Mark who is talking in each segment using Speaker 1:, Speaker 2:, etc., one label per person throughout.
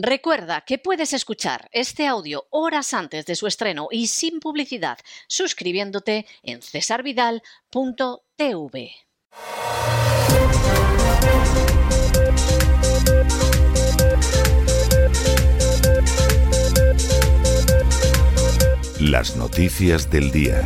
Speaker 1: Recuerda que puedes escuchar este audio horas antes de su estreno y sin publicidad suscribiéndote en cesarvidal.tv.
Speaker 2: Las noticias del día.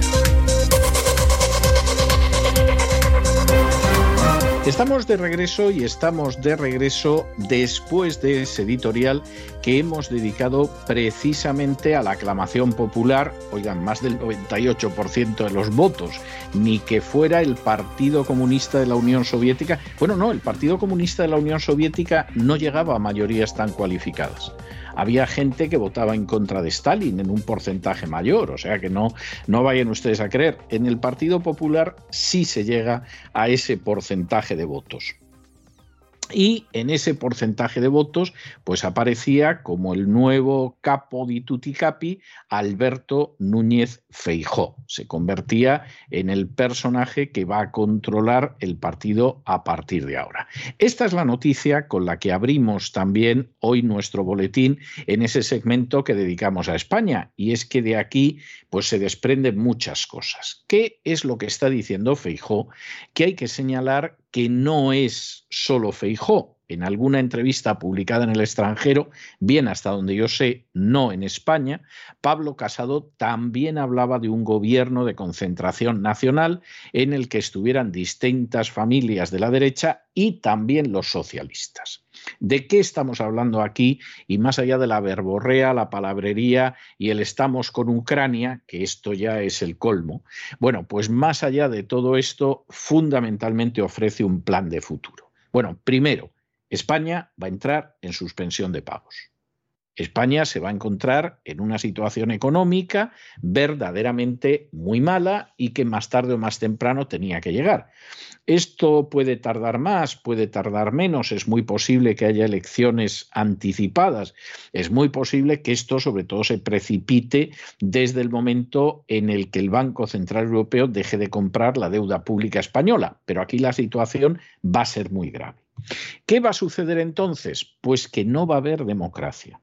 Speaker 3: Estamos de regreso y estamos de regreso después de ese editorial que hemos dedicado precisamente a la aclamación popular, oigan, más del 98% de los votos, ni que fuera el Partido Comunista de la Unión Soviética. Bueno, no, el Partido Comunista de la Unión Soviética no llegaba a mayorías tan cualificadas había gente que votaba en contra de Stalin en un porcentaje mayor, o sea que no, no vayan ustedes a creer. En el Partido Popular sí se llega a ese porcentaje de votos y en ese porcentaje de votos pues aparecía como el nuevo capo di tutti capi Alberto Núñez Feijó. Se convertía en el personaje que va a controlar el partido a partir de ahora. Esta es la noticia con la que abrimos también hoy nuestro boletín en ese segmento que dedicamos a España y es que de aquí pues se desprenden muchas cosas. ¿Qué es lo que está diciendo Feijó? Que hay que señalar que no es solo Feijó. En alguna entrevista publicada en el extranjero, bien hasta donde yo sé, no en España, Pablo Casado también hablaba de un gobierno de concentración nacional en el que estuvieran distintas familias de la derecha y también los socialistas. ¿De qué estamos hablando aquí? Y más allá de la verborrea, la palabrería y el estamos con Ucrania, que esto ya es el colmo, bueno, pues más allá de todo esto, fundamentalmente ofrece un plan de futuro. Bueno, primero, España va a entrar en suspensión de pagos. España se va a encontrar en una situación económica verdaderamente muy mala y que más tarde o más temprano tenía que llegar. Esto puede tardar más, puede tardar menos, es muy posible que haya elecciones anticipadas, es muy posible que esto sobre todo se precipite desde el momento en el que el Banco Central Europeo deje de comprar la deuda pública española, pero aquí la situación va a ser muy grave. ¿Qué va a suceder entonces? Pues que no va a haber democracia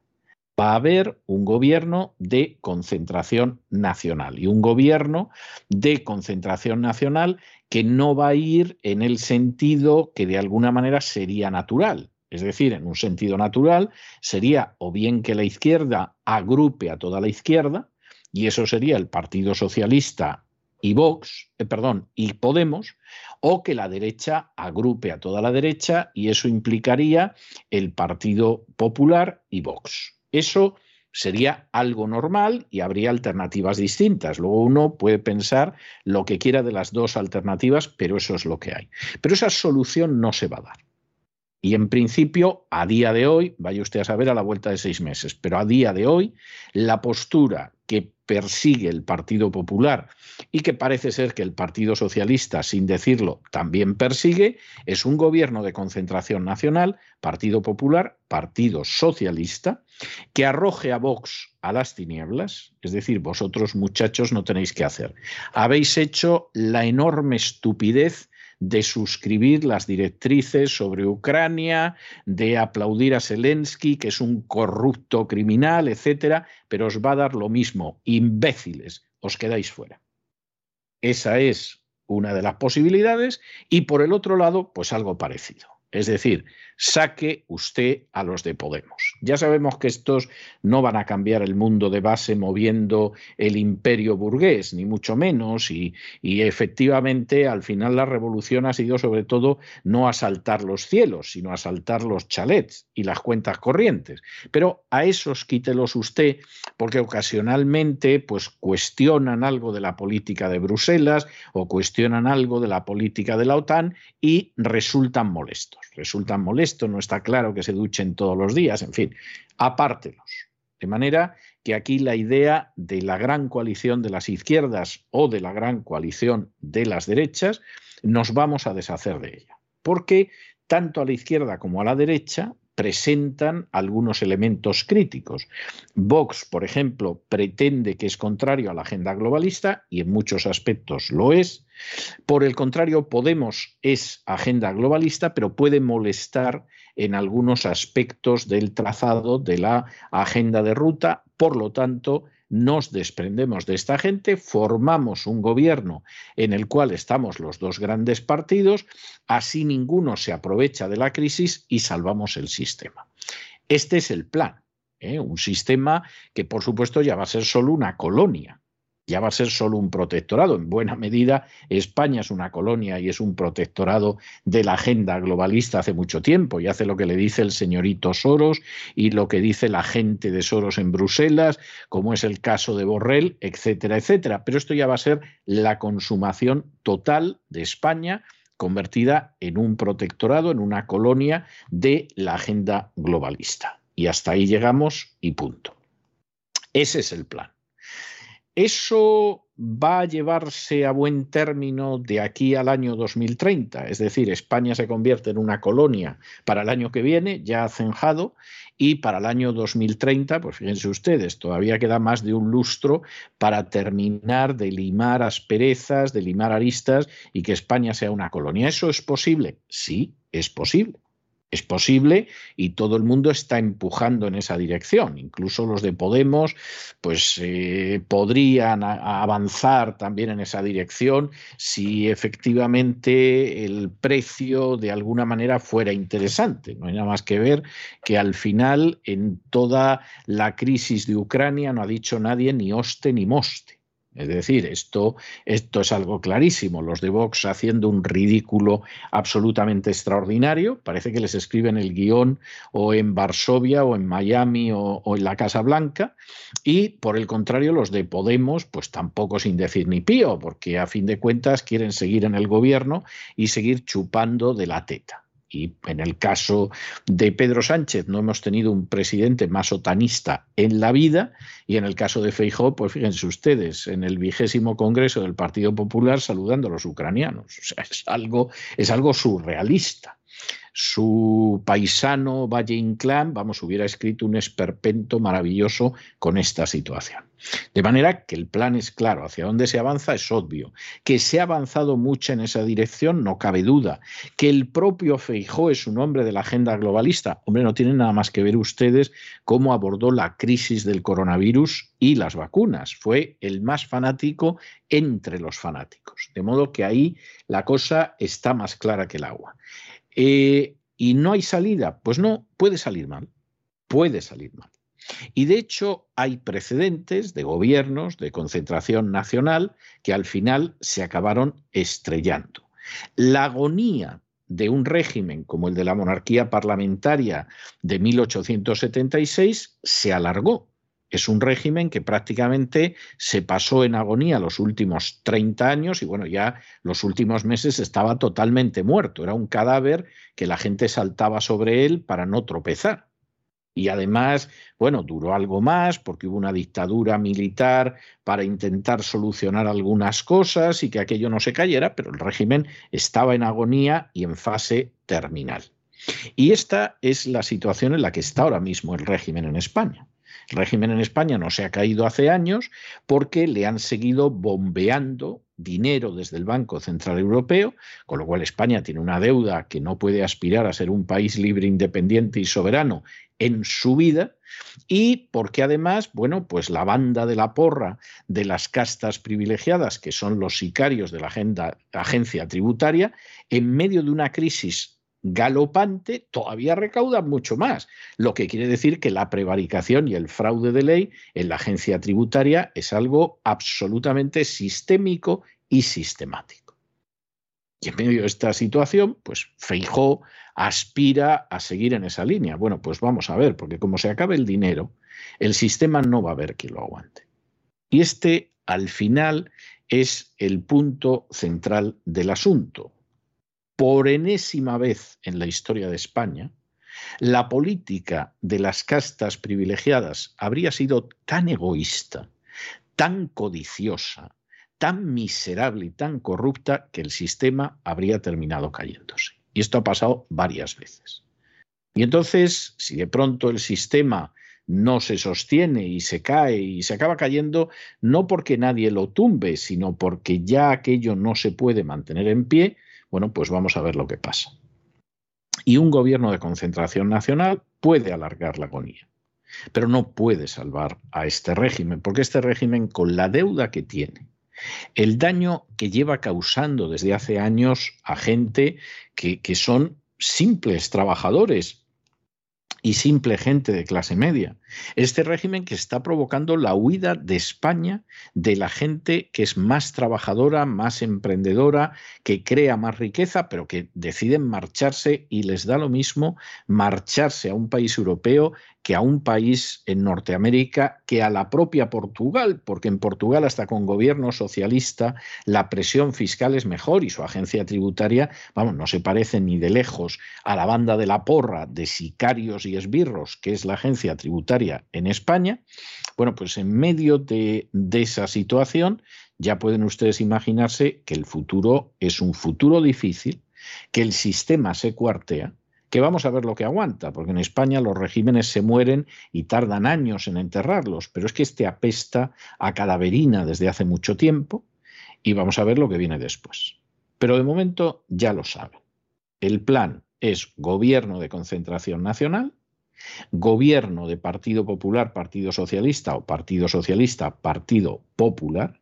Speaker 3: va a haber un gobierno de concentración nacional y un gobierno de concentración nacional que no va a ir en el sentido que de alguna manera sería natural. Es decir, en un sentido natural sería o bien que la izquierda agrupe a toda la izquierda, y eso sería el Partido Socialista y Vox, eh, perdón, y Podemos, o que la derecha agrupe a toda la derecha y eso implicaría el Partido Popular y Vox. Eso sería algo normal y habría alternativas distintas. Luego uno puede pensar lo que quiera de las dos alternativas, pero eso es lo que hay. Pero esa solución no se va a dar. Y en principio, a día de hoy, vaya usted a saber a la vuelta de seis meses, pero a día de hoy, la postura que persigue el Partido Popular y que parece ser que el Partido Socialista, sin decirlo, también persigue, es un gobierno de concentración nacional, Partido Popular, Partido Socialista, que arroje a Vox a las tinieblas, es decir, vosotros muchachos no tenéis que hacer. Habéis hecho la enorme estupidez de suscribir las directrices sobre Ucrania, de aplaudir a Zelensky, que es un corrupto criminal, etcétera, pero os va a dar lo mismo, imbéciles, os quedáis fuera. Esa es una de las posibilidades y por el otro lado, pues algo parecido. Es decir, saque usted a los de Podemos. Ya sabemos que estos no van a cambiar el mundo de base moviendo el imperio burgués, ni mucho menos, y, efectivamente al final la revolución ha sido sobre todo no asaltar los cielos, sino asaltar los chalets y las cuentas corrientes. Pero a esos quítelos usted, porque ocasionalmente pues cuestionan algo de la política de Bruselas o cuestionan algo de la política de la OTAN y resultan molestos resultan molestos, no está claro que se duchen todos los días, en fin, apártelos. De manera que aquí la idea de la gran coalición de las izquierdas o de la gran coalición de las derechas, nos vamos a deshacer de ella. Porque tanto a la izquierda como a la derecha presentan algunos elementos críticos. Vox, por ejemplo, pretende que es contrario a la agenda globalista y en muchos aspectos lo es. Por el contrario, Podemos es agenda globalista, pero puede molestar en algunos aspectos del trazado de la agenda de ruta. Por lo tanto, nos desprendemos de esta gente, formamos un gobierno en el cual estamos los dos grandes partidos, así ninguno se aprovecha de la crisis y salvamos el sistema. Este es el plan, ¿eh? un sistema que por supuesto ya va a ser solo una colonia, ya va a ser solo un protectorado. En buena medida, España es una colonia y es un protectorado de la agenda globalista hace mucho tiempo y hace lo que le dice el señorito Soros y lo que dice la gente de Soros en Bruselas, como es el caso de Borrell, etcétera, etcétera. Pero esto ya va a ser la consumación total de España convertida en un protectorado, en una colonia de la agenda globalista. Y hasta ahí llegamos y punto. Ese es el plan. Eso va a llevarse a buen término de aquí al año 2030, es decir, España se convierte en una colonia para el año que viene, ya cenjado, y para el año 2030, pues fíjense ustedes, todavía queda más de un lustro para terminar de limar asperezas, de limar aristas y que España sea una colonia. ¿Eso es posible? Sí, es posible. Es posible y todo el mundo está empujando en esa dirección. Incluso los de Podemos, pues eh, podrían avanzar también en esa dirección si efectivamente el precio de alguna manera fuera interesante. No hay nada más que ver que al final en toda la crisis de Ucrania no ha dicho nadie ni oste ni moste. Es decir, esto, esto es algo clarísimo. Los de Vox haciendo un ridículo absolutamente extraordinario. Parece que les escriben el guion o en Varsovia o en Miami o, o, en la Casa Blanca. Y por el contrario, los de Podemos, pues tampoco sin decir ni pío, porque a fin de cuentas quieren seguir en el gobierno y seguir chupando de la teta. Y en el caso de Pedro Sánchez no hemos tenido un presidente más otanista en la vida y en el caso de Feijóo, pues fíjense ustedes, en el vigésimo congreso del Partido Popular saludando a los ucranianos. O sea, es algo, es algo surrealista su paisano Valle Inclán, vamos, hubiera escrito un esperpento maravilloso con esta situación. De manera que el plan es claro, hacia dónde se avanza es obvio, que se ha avanzado mucho en esa dirección, no cabe duda, que el propio Feijó es un hombre de la agenda globalista, hombre, no tienen nada más que ver ustedes cómo abordó la crisis del coronavirus y las vacunas, fue el más fanático entre los fanáticos, de modo que ahí la cosa está más clara que el agua. Eh, ¿Y no hay salida? Pues no, puede salir mal, puede salir mal. Y de hecho hay precedentes de gobiernos de concentración nacional que al final se acabaron estrellando. La agonía de un régimen como el de la monarquía parlamentaria de 1876 se alargó es un régimen que prácticamente se pasó en agonía los últimos 30 años y bueno, ya los últimos meses estaba totalmente muerto. Era un cadáver que la gente saltaba sobre él para no tropezar. Y además, bueno, duró algo más porque hubo una dictadura militar para intentar solucionar algunas cosas y que aquello no se cayera, pero el régimen estaba en agonía y en fase terminal. Y esta es la situación en la que está ahora mismo el régimen en España. Régimen en España no se ha caído hace años porque le han seguido bombeando dinero desde el Banco Central Europeo, con lo cual España tiene una deuda que no puede aspirar a ser un país libre, independiente y soberano en su vida, y porque además, bueno, pues la banda de la porra de las castas privilegiadas, que son los sicarios de la agenda, agencia tributaria, en medio de una crisis galopante, todavía recaudan mucho más, lo que quiere decir que la prevaricación y el fraude de ley en la agencia tributaria es algo absolutamente sistémico y sistemático. Y en medio de esta situación, pues Feijó aspira a seguir en esa línea. Bueno, pues vamos a ver, porque como se acabe el dinero, el sistema no va a haber quien lo aguante. Y este, al final, es el punto central del asunto por enésima vez en la historia de España, la política de las castas privilegiadas habría sido tan egoísta, tan codiciosa, tan miserable y tan corrupta que el sistema habría terminado cayéndose. Y esto ha pasado varias veces. Y entonces, si de pronto el sistema no se sostiene y se cae y se acaba cayendo, no porque nadie lo tumbe, sino porque ya aquello no se puede mantener en pie, bueno, pues vamos a ver lo que pasa. Y un gobierno de concentración nacional puede alargar la agonía, pero no puede salvar a este régimen, porque este régimen, con la deuda que tiene, el daño que lleva causando desde hace años a gente que, que son simples trabajadores y simple gente de clase media. Este régimen que está provocando la huida de España de la gente que es más trabajadora, más emprendedora, que crea más riqueza, pero que deciden marcharse y les da lo mismo marcharse a un país europeo que a un país en Norteamérica, que a la propia Portugal, porque en Portugal hasta con gobierno socialista la presión fiscal es mejor y su agencia tributaria, vamos, no se parece ni de lejos a la banda de la porra de sicarios y esbirros, que es la agencia tributaria en España. Bueno, pues en medio de, de esa situación ya pueden ustedes imaginarse que el futuro es un futuro difícil, que el sistema se cuartea que vamos a ver lo que aguanta, porque en España los regímenes se mueren y tardan años en enterrarlos, pero es que este apesta a cadaverina desde hace mucho tiempo y vamos a ver lo que viene después. Pero de momento ya lo saben. El plan es gobierno de concentración nacional, gobierno de Partido Popular, Partido Socialista o Partido Socialista, Partido Popular,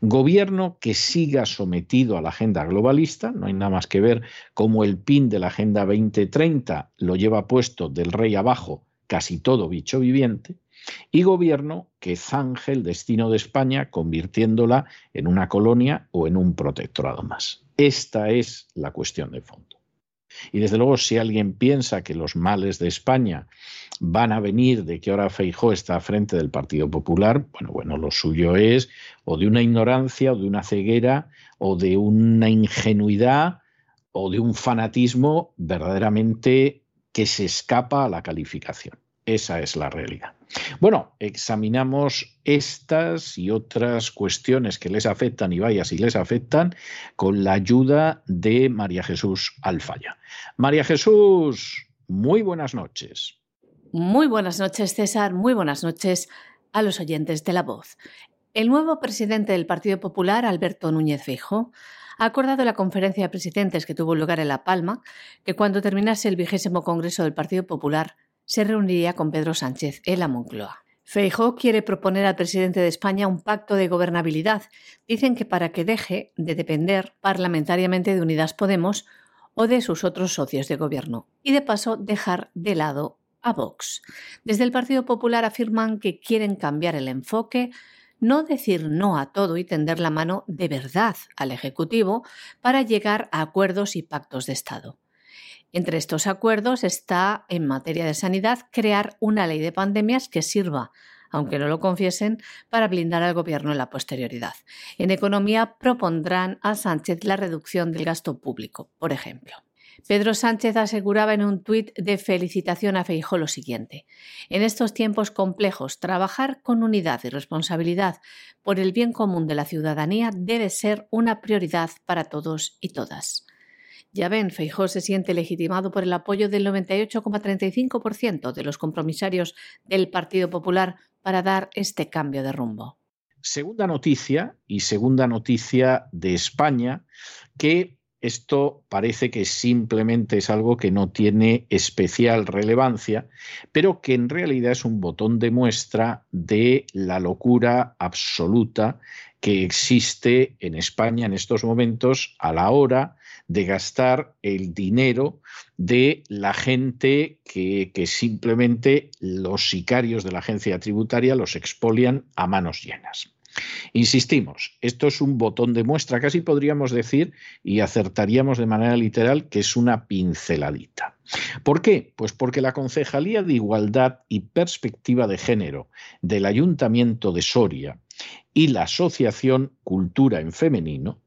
Speaker 3: Gobierno que siga sometido a la agenda globalista, no hay nada más que ver cómo el pin de la Agenda 2030 lo lleva puesto del rey abajo casi todo bicho viviente, y gobierno que zanje el destino de España convirtiéndola en una colonia o en un protectorado más. Esta es la cuestión de fondo. Y desde luego, si alguien piensa que los males de España van a venir de que ahora Feijó está frente del Partido Popular, bueno, bueno, lo suyo es o de una ignorancia, o de una ceguera, o de una ingenuidad, o de un fanatismo verdaderamente que se escapa a la calificación. Esa es la realidad. Bueno, examinamos estas y otras cuestiones que les afectan y vaya si les afectan con la ayuda de María Jesús Alfaya. María Jesús, muy buenas noches.
Speaker 1: Muy buenas noches, César. Muy buenas noches a los oyentes de La Voz. El nuevo presidente del Partido Popular, Alberto Núñez Feijóo, ha acordado la conferencia de presidentes que tuvo lugar en La Palma que cuando terminase el vigésimo Congreso del Partido Popular se reuniría con Pedro Sánchez en la Moncloa. Feijó quiere proponer al presidente de España un pacto de gobernabilidad. Dicen que para que deje de depender parlamentariamente de Unidas Podemos o de sus otros socios de gobierno y de paso dejar de lado a Vox. Desde el Partido Popular afirman que quieren cambiar el enfoque, no decir no a todo y tender la mano de verdad al Ejecutivo para llegar a acuerdos y pactos de Estado. Entre estos acuerdos está, en materia de sanidad, crear una ley de pandemias que sirva, aunque no lo confiesen, para blindar al Gobierno en la posterioridad. En economía propondrán a Sánchez la reducción del gasto público, por ejemplo. Pedro Sánchez aseguraba en un tuit de felicitación a Feijó lo siguiente: En estos tiempos complejos, trabajar con unidad y responsabilidad por el bien común de la ciudadanía debe ser una prioridad para todos y todas. Ya ven, Feijó se siente legitimado por el apoyo del 98,35% de los compromisarios del Partido Popular para dar este cambio de rumbo.
Speaker 3: Segunda noticia, y segunda noticia de España, que esto parece que simplemente es algo que no tiene especial relevancia, pero que en realidad es un botón de muestra de la locura absoluta que existe en España en estos momentos a la hora de gastar el dinero de la gente que, simplemente los sicarios de la agencia tributaria los expolian a manos llenas. Insistimos, esto es un botón de muestra, casi podríamos decir, y acertaríamos de manera literal, que es una pinceladita. ¿Por qué? Pues porque la Concejalía de Igualdad y Perspectiva de Género del Ayuntamiento de Soria y la Asociación Cultura en Femenino,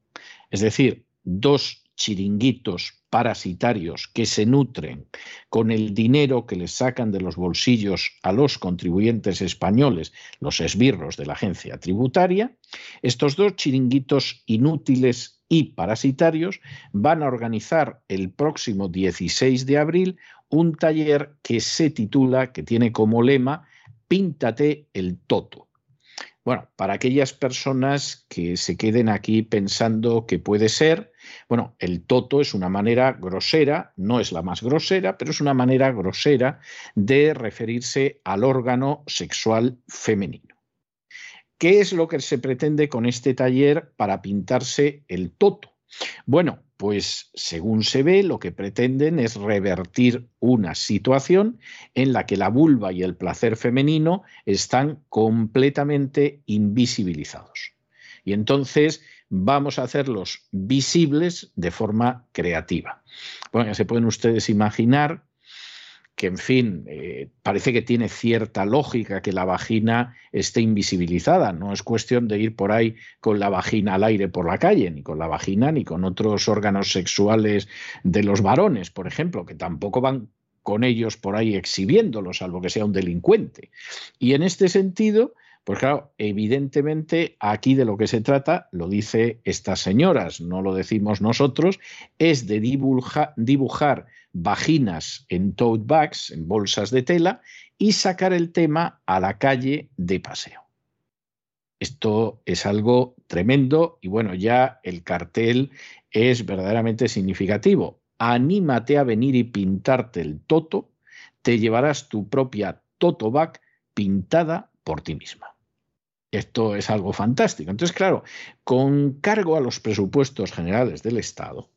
Speaker 3: es decir, dos chiringuitos parasitarios que se nutren con el dinero que les sacan de los bolsillos a los contribuyentes españoles, los esbirros de la agencia tributaria, estos dos chiringuitos inútiles y parasitarios van a organizar el próximo 16 de abril un taller que se titula, que tiene como lema, Píntate el toto. Bueno, para aquellas personas que se queden aquí pensando que puede ser, bueno, el toto es una manera grosera, no es la más grosera, pero es una manera grosera de referirse al órgano sexual femenino. ¿Qué es lo que se pretende con este taller para pintarse el toto? Bueno, pues según se ve, lo que pretenden es revertir una situación en la que la vulva y el placer femenino están completamente invisibilizados. Y entonces vamos a hacerlos visibles de forma creativa. Bueno, ya se pueden ustedes imaginar que, en fin, eh, parece que tiene cierta lógica que la vagina esté invisibilizada. No es cuestión de ir por ahí con la vagina al aire por la calle, ni con la vagina, ni con otros órganos sexuales de los varones, por ejemplo, que tampoco van con ellos por ahí exhibiéndolos, salvo que sea un delincuente. Y en este sentido, pues claro, evidentemente aquí de lo que se trata, lo dice estas señoras, no lo decimos nosotros, es de dibujar vaginas en tote bags, en bolsas de tela, y sacar el tema a la calle de paseo. Esto es algo tremendo y bueno, ya el cartel es verdaderamente significativo. Anímate a venir y pintarte el toto, te llevarás tu propia toto bag pintada por ti misma. Esto es algo fantástico. Entonces, claro, con cargo a los presupuestos generales del Estado,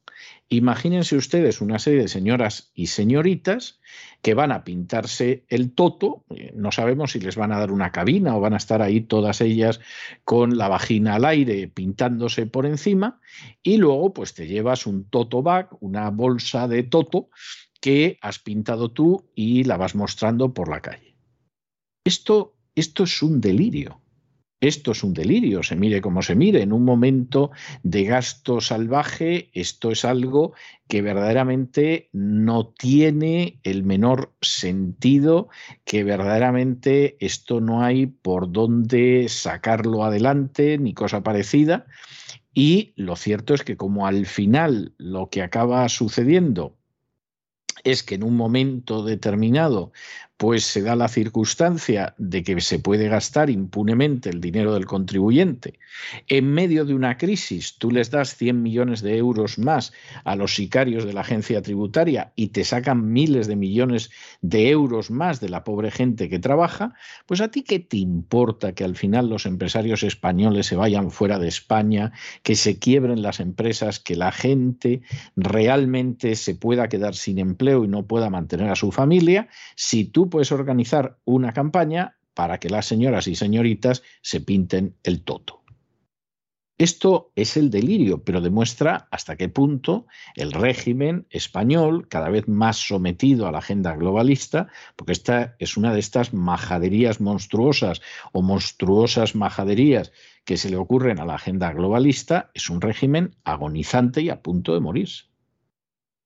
Speaker 3: imagínense ustedes una serie de señoras y señoritas que van a pintarse el toto, eh, no sabemos si les van a dar una cabina o van a estar ahí todas ellas con la vagina al aire pintándose por encima, y luego pues te llevas un toto bag, una bolsa de toto que has pintado tú y la vas mostrando por la calle. Esto, esto es un delirio. Esto es un delirio, se mire como se mire. En un momento de gasto salvaje, esto es algo que verdaderamente no tiene el menor sentido, que verdaderamente esto no hay por dónde sacarlo adelante ni cosa parecida. Y lo cierto es que como al final lo que acaba sucediendo es que en un momento determinado pues se da la circunstancia de que se puede gastar impunemente el dinero del contribuyente. En medio de una crisis, tú les das 100 millones de euros más a los sicarios de la agencia tributaria y te sacan miles de millones de euros más de la pobre gente que trabaja, pues a ti qué te importa que al final los empresarios españoles se vayan fuera de España, que se quiebren las empresas, que la gente realmente se pueda quedar sin empleo y no pueda mantener a su familia, si tú puedes organizar una campaña para que las señoras y señoritas se pinten el toto. Esto es el delirio, pero demuestra hasta qué punto el régimen español, cada vez más sometido a la agenda globalista, porque esta es una de estas majaderías monstruosas o monstruosas majaderías que se le ocurren a la agenda globalista, es un régimen agonizante y a punto de morirse.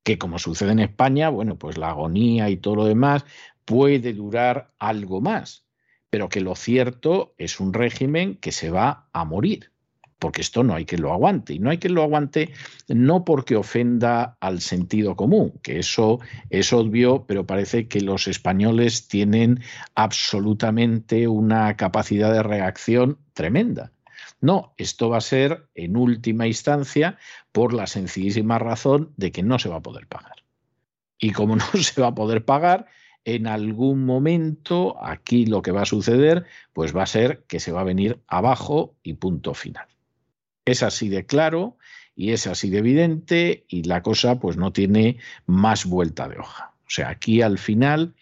Speaker 3: Que como sucede en España, bueno, pues la agonía y todo lo demás puede durar algo más, pero que lo cierto es un régimen que se va a morir, porque esto no hay que lo aguante. Y no hay que lo aguante no porque ofenda al sentido común, que eso es obvio, pero parece que los españoles tienen absolutamente una capacidad de reacción tremenda. No, esto va a ser en última instancia por la sencillísima razón de que no se va a poder pagar. Y como no se va a poder pagar, en algún momento aquí lo que va a suceder pues va a ser que se va a venir abajo y punto final. Es así de claro y es así de evidente y la cosa pues no tiene más vuelta de hoja. O sea, aquí al final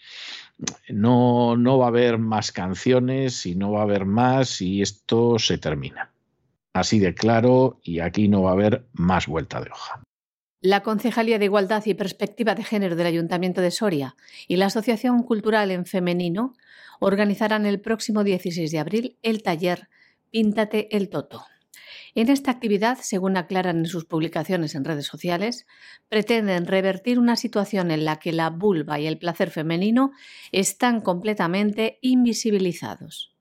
Speaker 3: no, no va a haber más canciones y no va a haber más y esto se termina. Así de claro y aquí no va a haber más vuelta de hoja.
Speaker 1: La Concejalía de Igualdad y Perspectiva de Género del Ayuntamiento de Soria y la Asociación Cultural en Femenino organizarán el próximo 16 de abril el taller Píntate el Toto. En esta actividad, según aclaran en sus publicaciones en redes sociales, pretenden revertir una situación en la que la vulva y el placer femenino están completamente invisibilizados.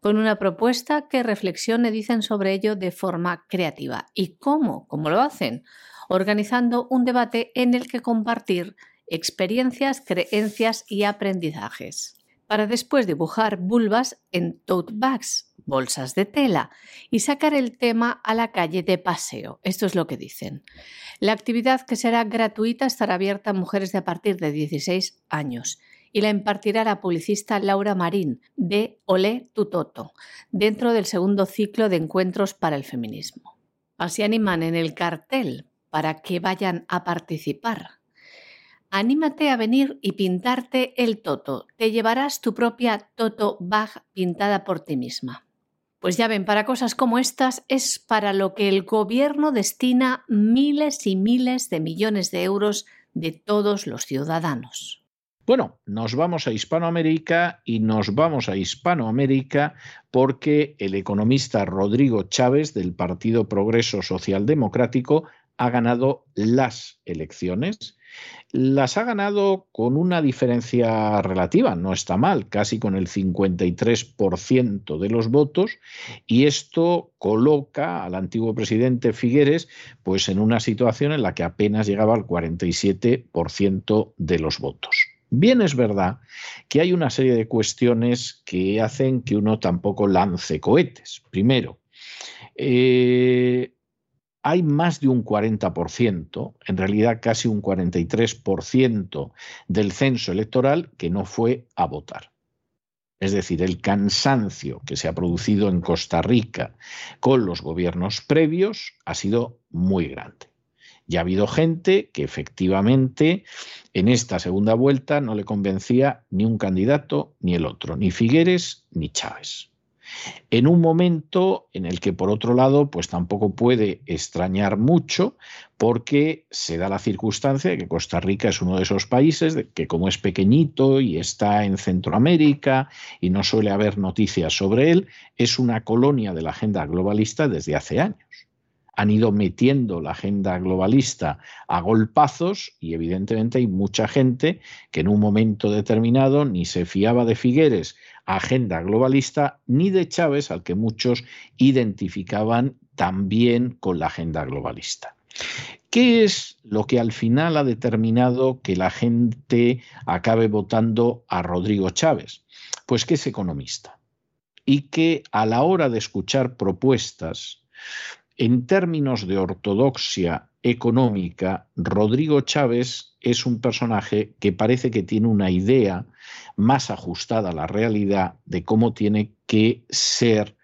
Speaker 1: Con una propuesta que reflexione, dicen sobre ello de forma creativa. ¿Y cómo? ¿Cómo lo hacen? Organizando un debate en el que compartir experiencias, creencias y aprendizajes. Para después dibujar vulvas en tote bags, bolsas de tela, y sacar el tema a la calle de paseo. Esto es lo que dicen. La actividad que será gratuita estará abierta a mujeres de a partir de 16 años y la impartirá la publicista Laura Marín de Olé Tutoto, dentro del segundo ciclo de encuentros para el feminismo. Así animan en el cartel para que vayan a participar. Anímate a venir y pintarte el toto. Te llevarás tu propia toto bag pintada por ti misma. Pues ya ven, para cosas como estas es para lo que el gobierno destina miles y miles de millones de euros de todos los ciudadanos.
Speaker 3: Bueno, nos vamos a Hispanoamérica y nos vamos a Hispanoamérica porque el economista Rodrigo Chávez del Partido Progreso Social Democrático ha ganado las elecciones las ha ganado con una diferencia relativa, no está mal, casi con el 53% de los votos, y esto coloca al antiguo presidente Figueres pues en una situación en la que apenas llegaba al 47% de los votos. Bien es verdad que hay una serie de cuestiones que hacen que uno tampoco lance cohetes. Primero, eh, hay más de un 40%, en realidad casi un 43% del censo electoral que no fue a votar. Es decir, el cansancio que se ha producido en Costa Rica con los gobiernos previos ha sido muy grande. Y ha habido gente que efectivamente en esta segunda vuelta no le convencía ni un candidato ni el otro, ni Figueres ni Chávez en un momento en el que, por otro lado, pues tampoco puede extrañar mucho porque se da la circunstancia de que Costa Rica es uno de esos países que como es pequeñito y está en Centroamérica y no suele haber noticias sobre él, es una colonia de la agenda globalista desde hace años. Han ido metiendo la agenda globalista a golpazos y evidentemente hay mucha gente que en un momento determinado ni se fiaba de Figueres agenda globalista ni de Chávez, al que muchos identificaban también con la agenda globalista. ¿Qué es lo que al final ha determinado que la gente acabe votando a Rodrigo Chávez? Pues que es economista y que a la hora de escuchar propuestas, en términos de ortodoxia económica, Rodrigo Chávez es un personaje que parece que tiene una idea más ajustada a la realidad de cómo tiene que ser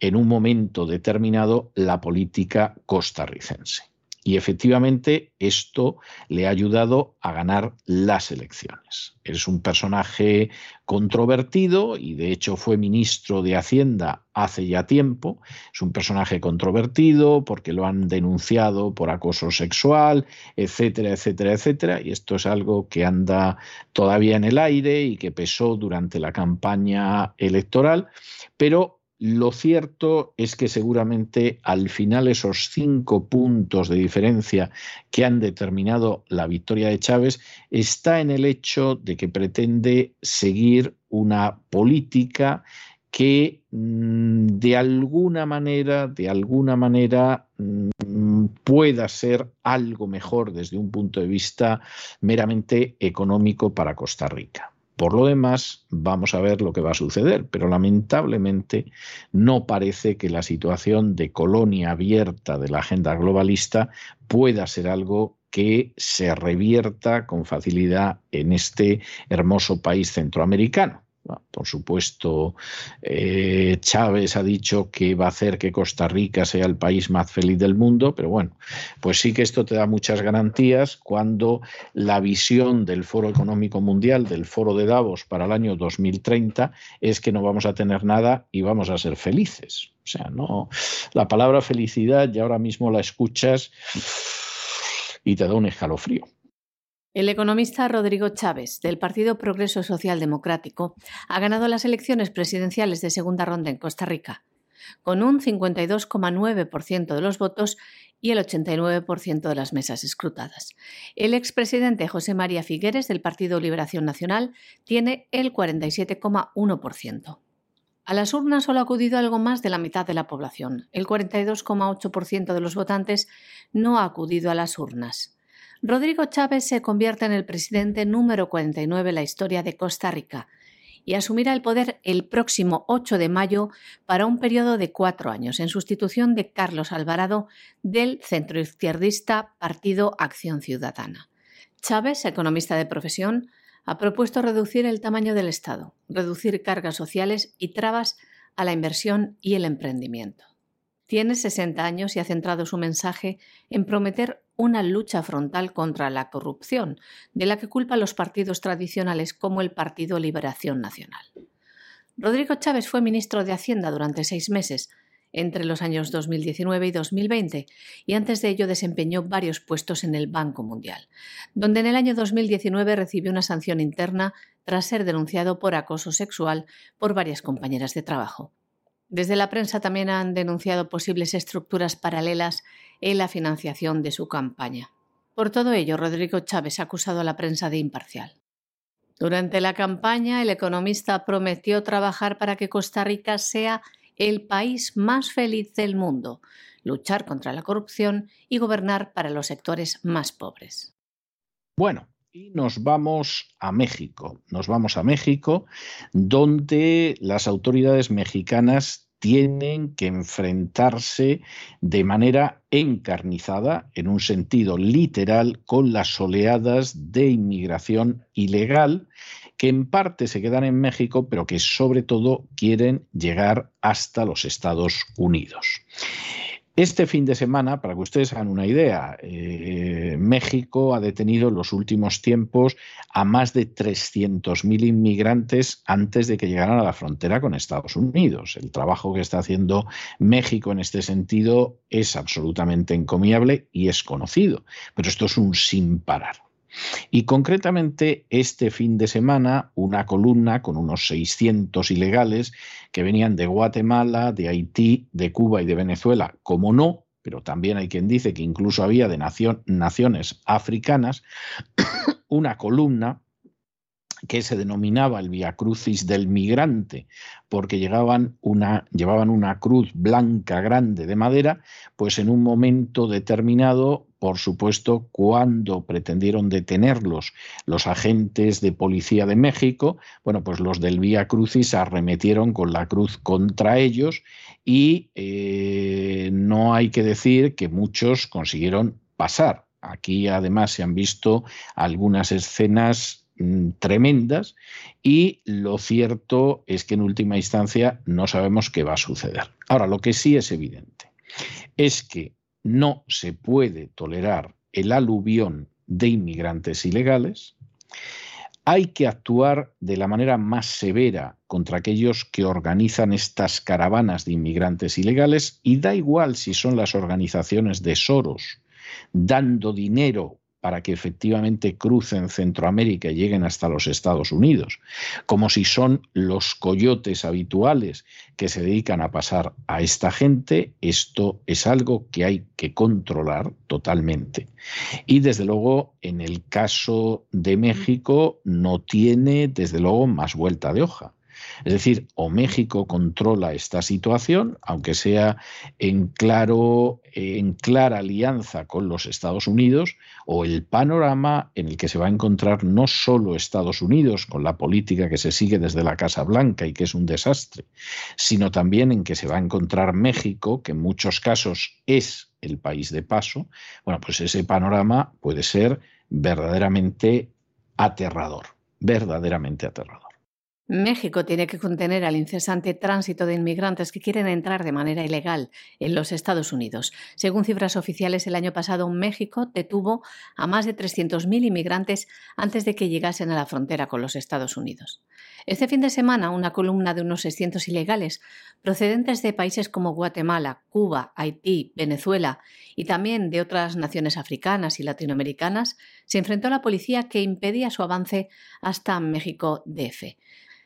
Speaker 3: en un momento determinado la política costarricense. Y efectivamente esto le ha ayudado a ganar las elecciones. Es un personaje controvertido y de hecho fue ministro de Hacienda hace ya tiempo. Es un personaje controvertido porque lo han denunciado por acoso sexual, etcétera, etcétera, etcétera. Y esto es algo que anda todavía en el aire y que pesó durante la campaña electoral. Pero lo cierto es que seguramente al final esos cinco puntos de diferencia que han determinado la victoria de Chávez está en el hecho de que pretende seguir una política que mm, de alguna manera, de alguna manera mm, pueda ser algo mejor desde un punto de vista meramente económico para Costa Rica. Por lo demás, vamos a ver lo que va a suceder, pero lamentablemente no parece que la situación de colonia abierta de la agenda globalista pueda ser algo que se revierta con facilidad en este hermoso país centroamericano. Por supuesto, eh, Chávez ha dicho que va a hacer que Costa Rica sea el país más feliz del mundo, pero bueno, pues sí que esto te da muchas garantías cuando la visión del Foro Económico Mundial, del Foro de Davos para el año 2030, es que no vamos a tener nada y vamos a ser felices. O sea, no, la palabra felicidad ya ahora mismo la escuchas y te da un escalofrío.
Speaker 1: El economista Rodrigo Chávez, del Partido Progreso Social Democrático, ha ganado las elecciones presidenciales de segunda ronda en Costa Rica, con un 52,9% de los votos y el 89% de las mesas escrutadas. El expresidente José María Figueres, del Partido Liberación Nacional, tiene el 47,1%. A las urnas solo ha acudido algo más de la mitad de la población. El 42,8% de los votantes no ha acudido a las urnas. Rodrigo Chávez se convierte en el presidente número 49 en la historia de Costa Rica y asumirá el poder el próximo 8 de mayo para un periodo de cuatro años, en sustitución de Carlos Alvarado del centroizquierdista Partido Acción Ciudadana. Chávez, economista de profesión, ha propuesto reducir el tamaño del Estado, reducir cargas sociales y trabas a la inversión y el emprendimiento. Tiene 60 años y ha centrado su mensaje en prometer una lucha frontal contra la corrupción, de la que culpa a los partidos tradicionales como el Partido Liberación Nacional. Rodrigo Chávez fue ministro de Hacienda durante seis meses, entre los años 2019 y 2020, y antes de ello desempeñó varios puestos en el Banco Mundial, donde en el año 2019 recibió una sanción interna tras ser denunciado por acoso sexual por varias compañeras de trabajo. Desde la prensa también han denunciado posibles estructuras paralelas en la financiación de su campaña. Por todo ello, Rodrigo Chávez ha acusado a la prensa de imparcial. Durante la campaña, el economista prometió trabajar para que Costa Rica sea el país más feliz del mundo, luchar contra la corrupción y gobernar para los sectores más pobres.
Speaker 3: Bueno, y nos vamos a México. Nos vamos a México, donde las autoridades mexicanas tienen que enfrentarse de manera encarnizada, en un sentido literal, con las oleadas de inmigración ilegal que en parte se quedan en México, pero que sobre todo quieren llegar hasta los Estados Unidos. Este fin de semana, para que ustedes hagan una idea, eh, México ha detenido en los últimos tiempos a más de 300.000 inmigrantes antes de que llegaran a la frontera con Estados Unidos. El trabajo que está haciendo México en este sentido es absolutamente encomiable y es conocido, pero esto es un sin parar. Y concretamente este fin de semana, una columna con unos 600 ilegales que venían de Guatemala, de Haití, de Cuba y de Venezuela, como no, pero también hay quien dice que incluso había de naciones africanas, una columna que se denominaba el Via Crucis del migrante, porque llegaban una, llevaban una cruz blanca grande de madera, pues en un momento determinado, por supuesto, cuando pretendieron detenerlos los agentes de policía de México, bueno, pues los del Via Crucis arremetieron con la cruz contra ellos y eh, no hay que decir que muchos consiguieron pasar. Aquí además se han visto algunas escenas Mm, tremendas y lo cierto es que en última instancia no sabemos qué va a suceder. Ahora, lo que sí es evidente es que no se puede tolerar el aluvión de inmigrantes ilegales, hay que actuar de la manera más severa contra aquellos que organizan estas caravanas de inmigrantes ilegales y da igual si son las organizaciones de Soros dando dinero para que efectivamente crucen Centroamérica y lleguen hasta los Estados Unidos, como si son los coyotes habituales que se dedican a pasar a esta gente, esto es algo que hay que controlar totalmente. Y desde luego, en el caso de México, no tiene desde luego más vuelta de hoja. Es decir, o México controla esta situación, aunque sea en claro, en clara alianza con los Estados Unidos, o el panorama en el que se va a encontrar no solo Estados Unidos con la política que se sigue desde la Casa Blanca y que es un desastre, sino también en que se va a encontrar México, que en muchos casos es el país de paso. Bueno, pues ese panorama puede ser verdaderamente aterrador, verdaderamente aterrador.
Speaker 1: México tiene que contener al incesante tránsito de inmigrantes que quieren entrar de manera ilegal en los Estados Unidos. Según cifras oficiales, el año pasado México detuvo a más de 300.000 inmigrantes antes de que llegasen a la frontera con los Estados Unidos. Este fin de semana, una columna de unos 600 ilegales procedentes de países como Guatemala, Cuba, Haití, Venezuela y también de otras naciones africanas y latinoamericanas se enfrentó a la policía que impedía su avance hasta México DF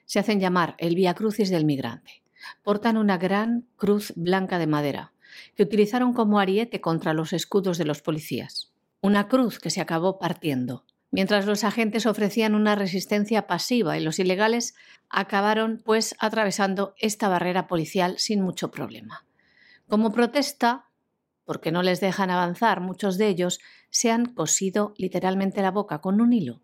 Speaker 1: se hacen llamar el Vía Crucis del Migrante. Portan una gran cruz blanca de madera, que utilizaron como ariete contra los escudos de los policías. Una cruz que se acabó partiendo, mientras los agentes ofrecían una resistencia pasiva y los ilegales acabaron pues atravesando esta barrera policial sin mucho problema. Como protesta porque no les dejan avanzar, muchos de ellos se han cosido literalmente la boca con un hilo.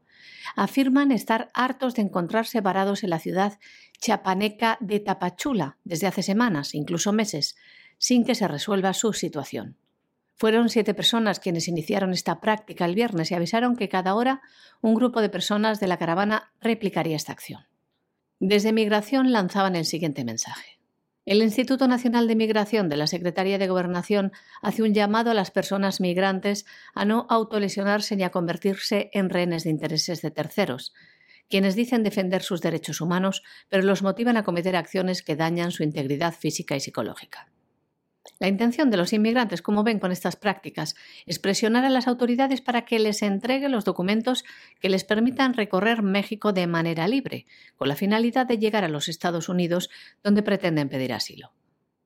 Speaker 1: Afirman estar hartos de encontrarse varados en la ciudad chapaneca de Tapachula desde hace semanas, incluso meses, sin que se resuelva su situación. Fueron siete personas quienes iniciaron esta práctica el viernes y avisaron que cada hora un grupo de personas de la caravana replicaría esta acción. Desde Migración lanzaban el siguiente mensaje. El Instituto Nacional de Migración de la Secretaría de Gobernación hace un llamado a las personas migrantes a no autolesionarse ni a convertirse en rehenes de intereses de terceros, quienes dicen defender sus derechos humanos, pero los motivan a cometer acciones que dañan su integridad física y psicológica. La intención de los inmigrantes, como ven con estas prácticas, es presionar a las autoridades para que les entreguen los documentos que les permitan recorrer México de manera libre, con la finalidad de llegar a los Estados Unidos, donde pretenden pedir asilo.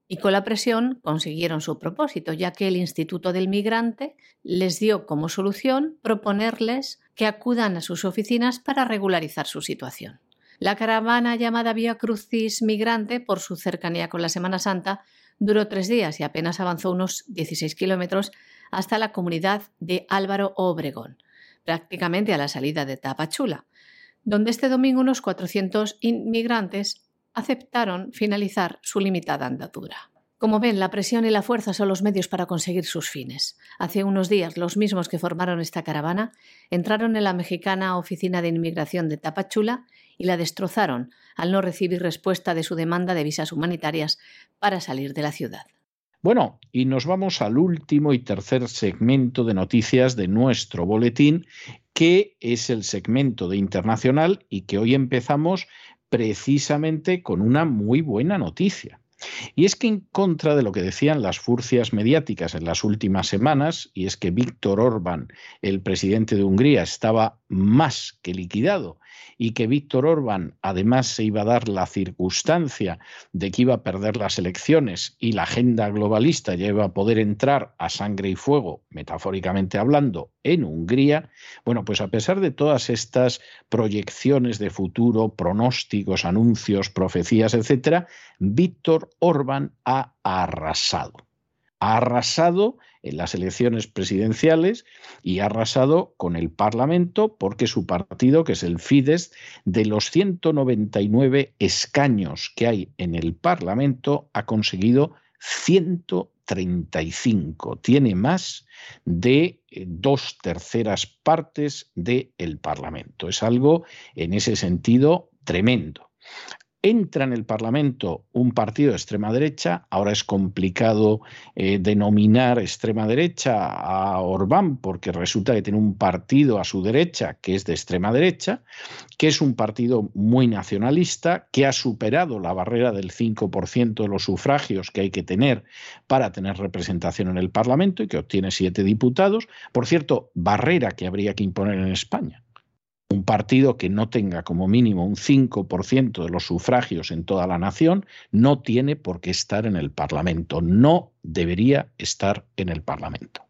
Speaker 1: Y con la presión consiguieron su propósito, ya que el Instituto del Migrante les dio como solución proponerles que acudan a sus oficinas para regularizar su situación. La caravana llamada Via Crucis Migrante, por su cercanía con la Semana Santa, Duró tres días y apenas avanzó unos 16 kilómetros hasta la comunidad de Álvaro Obregón, prácticamente a la salida de Tapachula, donde este domingo unos 400 inmigrantes aceptaron finalizar su limitada andadura. Como ven, la presión y la fuerza son los medios para conseguir sus fines. Hace unos días, los mismos que formaron esta caravana entraron en la mexicana Oficina de Inmigración de Tapachula y la destrozaron al no recibir respuesta de su demanda de visas humanitarias para salir de la ciudad.
Speaker 3: Bueno, y nos vamos al último y tercer segmento de noticias de nuestro boletín, que es el segmento de internacional y que hoy empezamos precisamente con una muy buena noticia. Y es que en contra de lo que decían las furcias mediáticas en las últimas semanas, y es que Víctor Orbán, el presidente de Hungría, estaba más que liquidado y que Víctor Orbán además se iba a dar la circunstancia de que iba a perder las elecciones y la agenda globalista ya iba a poder entrar a sangre y fuego, metafóricamente hablando, en Hungría, bueno, pues a pesar de todas estas proyecciones de futuro, pronósticos, anuncios, profecías, etcétera, Víctor Orbán ha arrasado. Ha arrasado en las elecciones presidenciales y ha arrasado con el Parlamento porque su partido, que es el Fidesz, de los 199 escaños que hay en el Parlamento, ha conseguido 135. Tiene más de eh, dos terceras partes del Parlamento. Es algo en ese sentido tremendo entra en el Parlamento un partido de extrema derecha, ahora es complicado eh, denominar extrema derecha a Orbán porque resulta que tiene un partido a su derecha que es de extrema derecha, que es un partido muy nacionalista, que ha superado la barrera del 5% de los sufragios que hay que tener para tener representación en el Parlamento y que obtiene siete diputados. Por cierto, barrera que habría que imponer en España un partido que no tenga como mínimo un 5% de los sufragios en toda la nación no tiene por qué estar en el Parlamento, no debería estar en el Parlamento.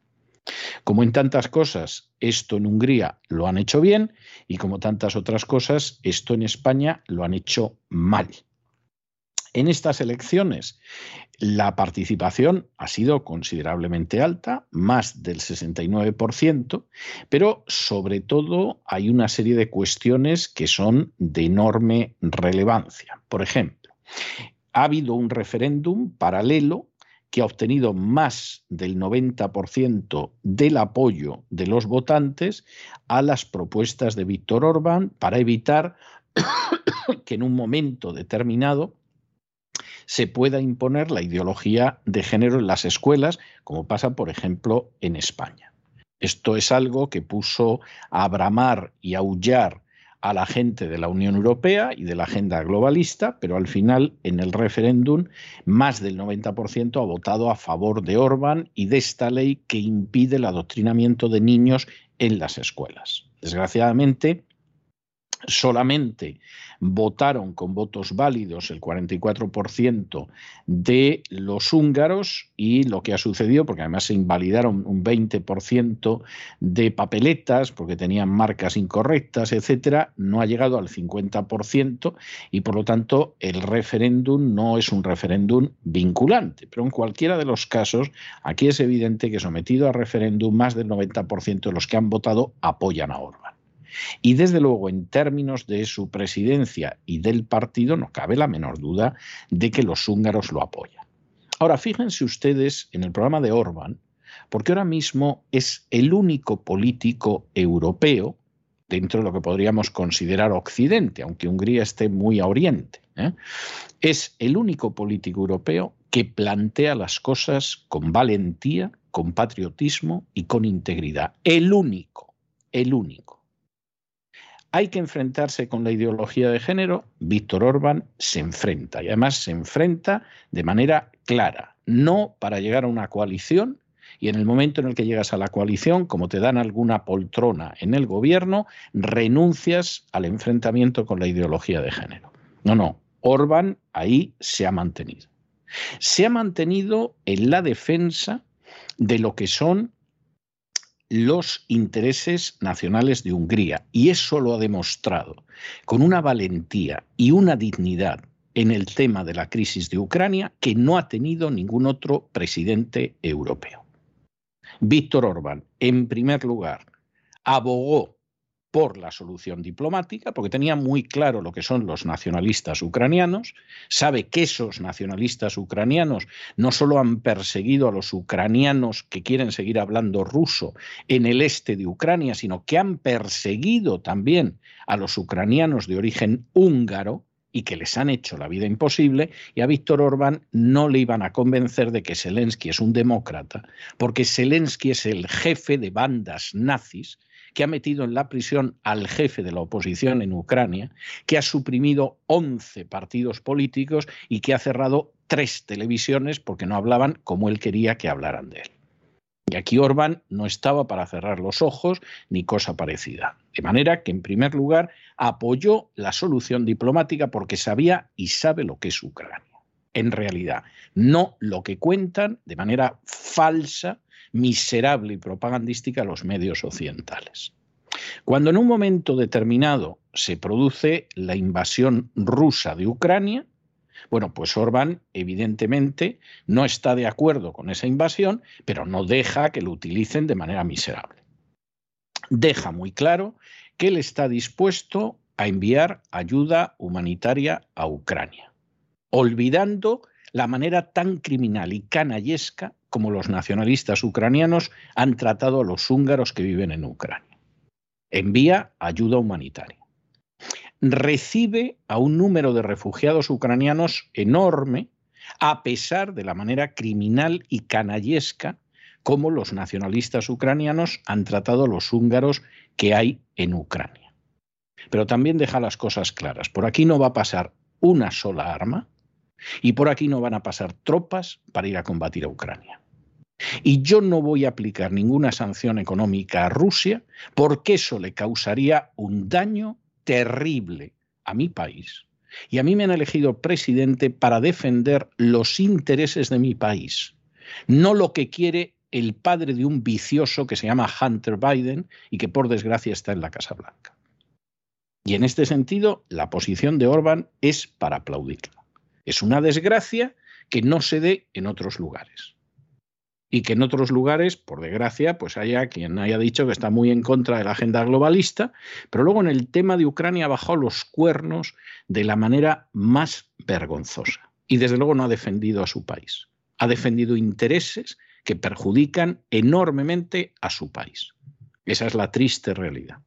Speaker 3: Como en tantas cosas, esto en Hungría lo han hecho bien y como tantas otras cosas, esto en España lo han hecho mal. En estas elecciones la participación ha sido considerablemente alta, más del 69%, pero sobre todo hay una serie de cuestiones que son de enorme relevancia. Por ejemplo, ha habido un referéndum paralelo que ha obtenido más del 90% del apoyo de los votantes a las propuestas de Víctor Orbán para evitar que en un momento determinado se pueda imponer la ideología de género en las escuelas, como pasa, por ejemplo, en España. Esto es algo que puso a bramar y aullar a la gente de la Unión Europea y de la agenda globalista, pero al final en el referéndum más del 90% ha votado a favor de Orbán y de esta ley que impide el adoctrinamiento de niños en las escuelas. Desgraciadamente, solamente votaron con votos válidos el 44% de los húngaros y lo que ha sucedido, porque además se invalidaron un 20% de papeletas porque tenían marcas incorrectas, etcétera, no ha llegado al 50% y por lo tanto el referéndum no es un referéndum vinculante. Pero en cualquiera de los casos, aquí es evidente que sometido a referéndum, más del 90% de los que han votado apoyan a Orban. Y desde luego, en términos de su presidencia y del partido, no cabe la menor duda de que los húngaros lo apoyan. Ahora, fíjense ustedes en el programa de Orban, porque ahora mismo es el único político europeo dentro de lo que podríamos considerar Occidente, aunque Hungría esté muy a Oriente. ¿eh? Es el único político europeo que plantea las cosas con valentía, con patriotismo y con integridad. El único, el único hay que enfrentarse con la ideología de género, Víctor Orbán se enfrenta y además se enfrenta de manera clara, no para llegar a una coalición y en el momento en el que llegas a la coalición, como te dan alguna poltrona en el gobierno, renuncias al enfrentamiento con la ideología de género. No, no, Orbán ahí se ha mantenido. Se ha mantenido en la defensa de lo que son los intereses nacionales de Hungría. Y eso lo ha demostrado con una valentía y una dignidad en el tema de la crisis de Ucrania que no ha tenido ningún otro presidente europeo. Víctor Orbán, en primer lugar, abogó por la solución diplomática, porque tenía muy claro lo que son los nacionalistas ucranianos, sabe que esos nacionalistas ucranianos no solo han perseguido a los ucranianos que quieren seguir hablando ruso en el este de Ucrania, sino que han perseguido también a los ucranianos de origen húngaro, y que les han hecho la vida imposible, y a Víctor Orbán no le iban a convencer de que Zelensky es un demócrata, porque Zelensky es el jefe de bandas nazis que ha metido en la prisión al jefe de la oposición en Ucrania, que ha suprimido 11 partidos políticos y que ha cerrado tres televisiones porque no hablaban como él quería que hablaran de él. Y aquí Orbán no estaba para cerrar los ojos ni cosa parecida. De manera que, en primer lugar, apoyó la solución diplomática porque sabía y sabe lo que es Ucrania. En realidad, no lo que cuentan de manera falsa miserable y propagandística a los medios occidentales. Cuando en un momento determinado se produce la invasión rusa de Ucrania, bueno, pues Orbán evidentemente no está de acuerdo con esa invasión, pero no deja que lo utilicen de manera miserable. Deja muy claro que él está dispuesto a enviar ayuda humanitaria a Ucrania, olvidando la manera tan criminal y canallesca como los nacionalistas ucranianos han tratado a los húngaros que viven en Ucrania. Envía ayuda humanitaria. Recibe a un número de refugiados ucranianos enorme, a pesar de la manera criminal y canallesca como los nacionalistas ucranianos han tratado a los húngaros que hay en Ucrania. Pero también deja las cosas claras. Por aquí no va a pasar una sola arma, y por aquí no van a pasar tropas para ir a combatir a Ucrania. Y yo no voy a aplicar ninguna sanción económica a Rusia porque eso le causaría un daño terrible a mi país. Y a mí me han elegido presidente para defender los intereses de mi país, no lo que quiere el padre de un vicioso que se llama Hunter Biden y que por desgracia está en la Casa Blanca. Y en este sentido, la posición de Orban es para aplaudirla. Es una desgracia que no se dé en otros lugares. Y que en otros lugares, por desgracia, pues haya quien haya dicho que está muy en contra de la agenda globalista, pero luego en el tema de Ucrania bajado los cuernos de la manera más vergonzosa. Y desde luego no ha defendido a su país. Ha defendido intereses que perjudican enormemente a su país. Esa es la triste realidad.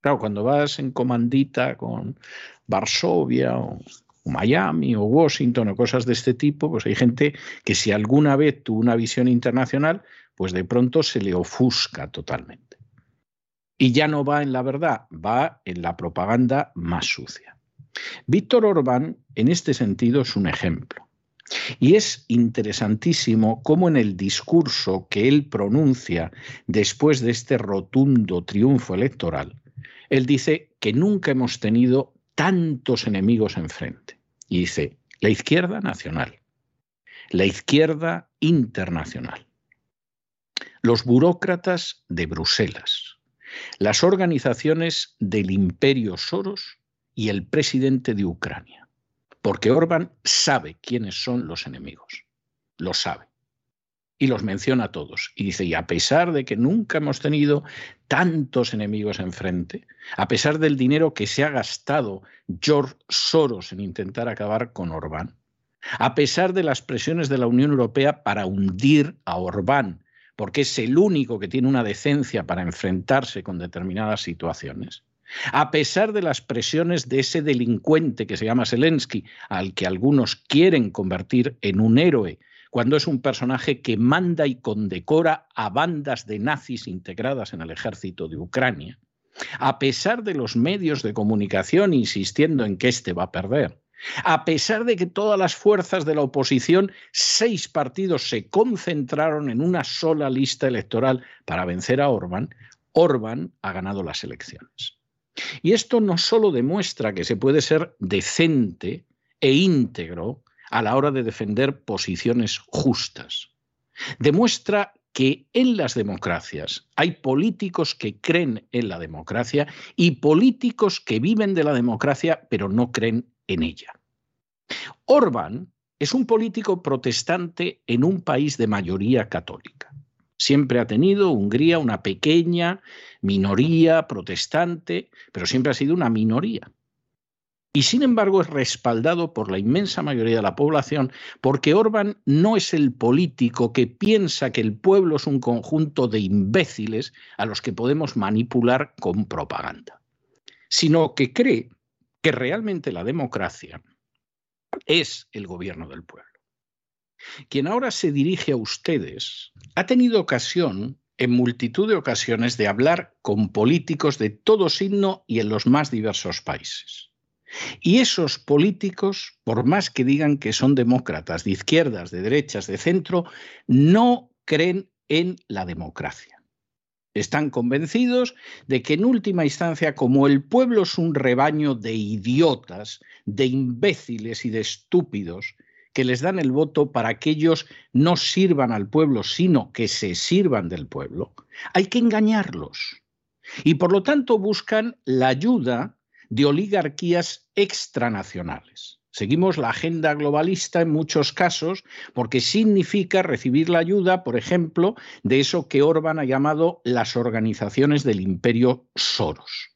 Speaker 3: Claro, cuando vas en comandita con Varsovia o Miami o Washington o cosas de este tipo, pues hay gente que si alguna vez tuvo una visión internacional, pues de pronto se le ofusca totalmente. Y ya no va en la verdad, va en la propaganda más sucia. Víctor Orbán, en este sentido, es un ejemplo. Y es interesantísimo cómo en el discurso que él pronuncia después de este rotundo triunfo electoral, él dice que nunca hemos tenido tantos enemigos enfrente. Y dice, la izquierda nacional, la izquierda internacional, los burócratas de Bruselas, las organizaciones del imperio Soros y el presidente de Ucrania. Porque Orbán sabe quiénes son los enemigos, lo sabe. Y los menciona a todos. Y dice, y a pesar de que nunca hemos tenido tantos enemigos enfrente, a pesar del dinero que se ha gastado George Soros en intentar acabar con Orbán, a pesar de las presiones de la Unión Europea para hundir a Orbán porque es el único que tiene una decencia para enfrentarse con determinadas situaciones, a pesar de las presiones de ese delincuente que se llama Zelensky, al que algunos quieren convertir en un héroe, cuando es un personaje que manda y condecora a bandas de nazis integradas en el ejército de Ucrania, a pesar de los medios de comunicación insistiendo en que éste va a perder, a pesar de que todas las fuerzas de la oposición, seis partidos se concentraron en una sola lista electoral para vencer a Orbán, Orbán ha ganado las elecciones. Y esto no solo demuestra que se puede ser decente e íntegro a la hora de defender posiciones justas, demuestra que en las democracias hay políticos que creen en la democracia y políticos que viven de la democracia pero no creen en ella. Orbán es un político protestante en un país de mayoría católica. Siempre ha tenido Hungría una pequeña minoría protestante, pero siempre ha sido una minoría. Y sin embargo es respaldado por la inmensa mayoría de la población porque Orbán no es el político que piensa que el pueblo es un conjunto de imbéciles a los que podemos manipular con propaganda, sino que cree que realmente la democracia es el gobierno del pueblo. Quien ahora se dirige a ustedes ha tenido ocasión en multitud de ocasiones de hablar con políticos de todo signo y en los más diversos países. Y esos políticos, por más que digan que son demócratas, de izquierdas, de derechas, de centro, no creen en la democracia. Están convencidos de que en última instancia, como el pueblo es un rebaño de idiotas, de imbéciles y de estúpidos, que les dan el voto para que ellos no sirvan al pueblo, sino que se sirvan del pueblo, hay que engañarlos. Y por lo tanto buscan la ayuda de oligarquías extranacionales. Seguimos la agenda globalista en muchos casos porque significa recibir la ayuda, por ejemplo, de eso que Orban ha llamado las organizaciones del imperio Soros.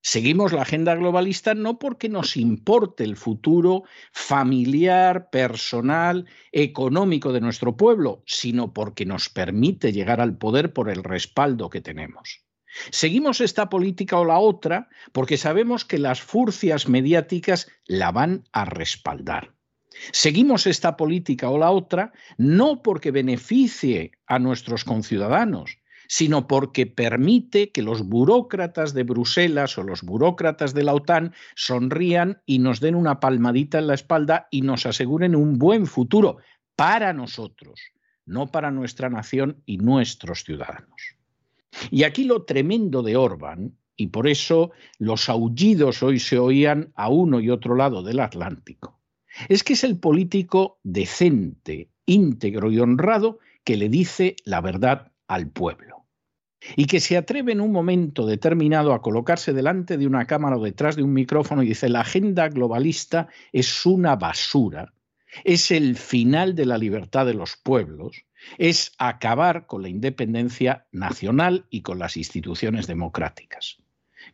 Speaker 3: Seguimos la agenda globalista no porque nos importe el futuro familiar, personal, económico de nuestro pueblo, sino porque nos permite llegar al poder por el respaldo que tenemos. Seguimos esta política o la otra porque sabemos que las furcias mediáticas la van a respaldar. Seguimos esta política o la otra no porque beneficie a nuestros conciudadanos, sino porque permite que los burócratas de Bruselas o los burócratas de la OTAN sonrían y nos den una palmadita en la espalda y nos aseguren un buen futuro para nosotros, no para nuestra nación y nuestros ciudadanos. Y aquí lo tremendo de Orbán, y por eso los aullidos hoy se oían a uno y otro lado del Atlántico, es que es el político decente, íntegro y honrado que le dice la verdad al pueblo. Y que se atreve en un momento determinado a colocarse delante de una cámara o detrás de un micrófono y dice la agenda globalista es una basura, es el final de la libertad de los pueblos, es acabar con la independencia nacional y con las instituciones democráticas.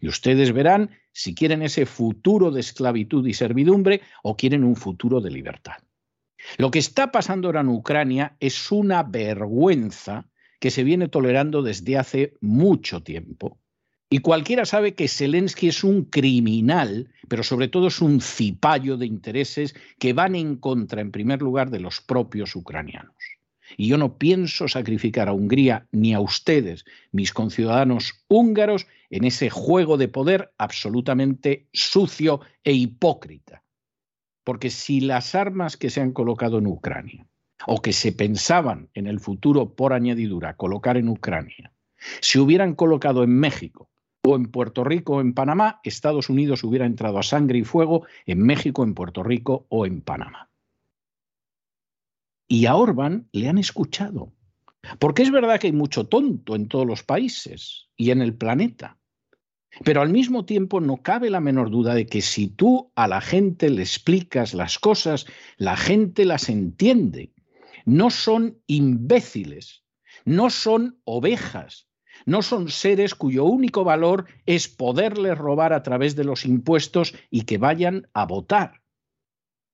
Speaker 3: Y ustedes verán si quieren ese futuro de esclavitud y servidumbre o quieren un futuro de libertad. Lo que está pasando ahora en Ucrania es una vergüenza que se viene tolerando desde hace mucho tiempo. Y cualquiera sabe que Zelensky es un criminal, pero sobre todo es un cipayo de intereses que van en contra, en primer lugar, de los propios ucranianos. Y yo no pienso sacrificar a Hungría ni a ustedes, mis conciudadanos húngaros, en ese juego de poder absolutamente sucio e hipócrita. Porque si las armas que se han colocado en Ucrania, o que se pensaban en el futuro por añadidura colocar en Ucrania, se hubieran colocado en México, O en Puerto Rico o en Panamá, Estados Unidos hubiera entrado a sangre y fuego en México, en Puerto Rico o en Panamá. Y a Orban le han escuchado. Porque es verdad que hay mucho tonto en todos los países y en el planeta. Pero al mismo tiempo no cabe la menor duda de que si tú a la gente le explicas las cosas, la gente las entiende. No son imbéciles, no son ovejas, no son seres cuyo único valor es poderles robar a través de los impuestos y que vayan a votar.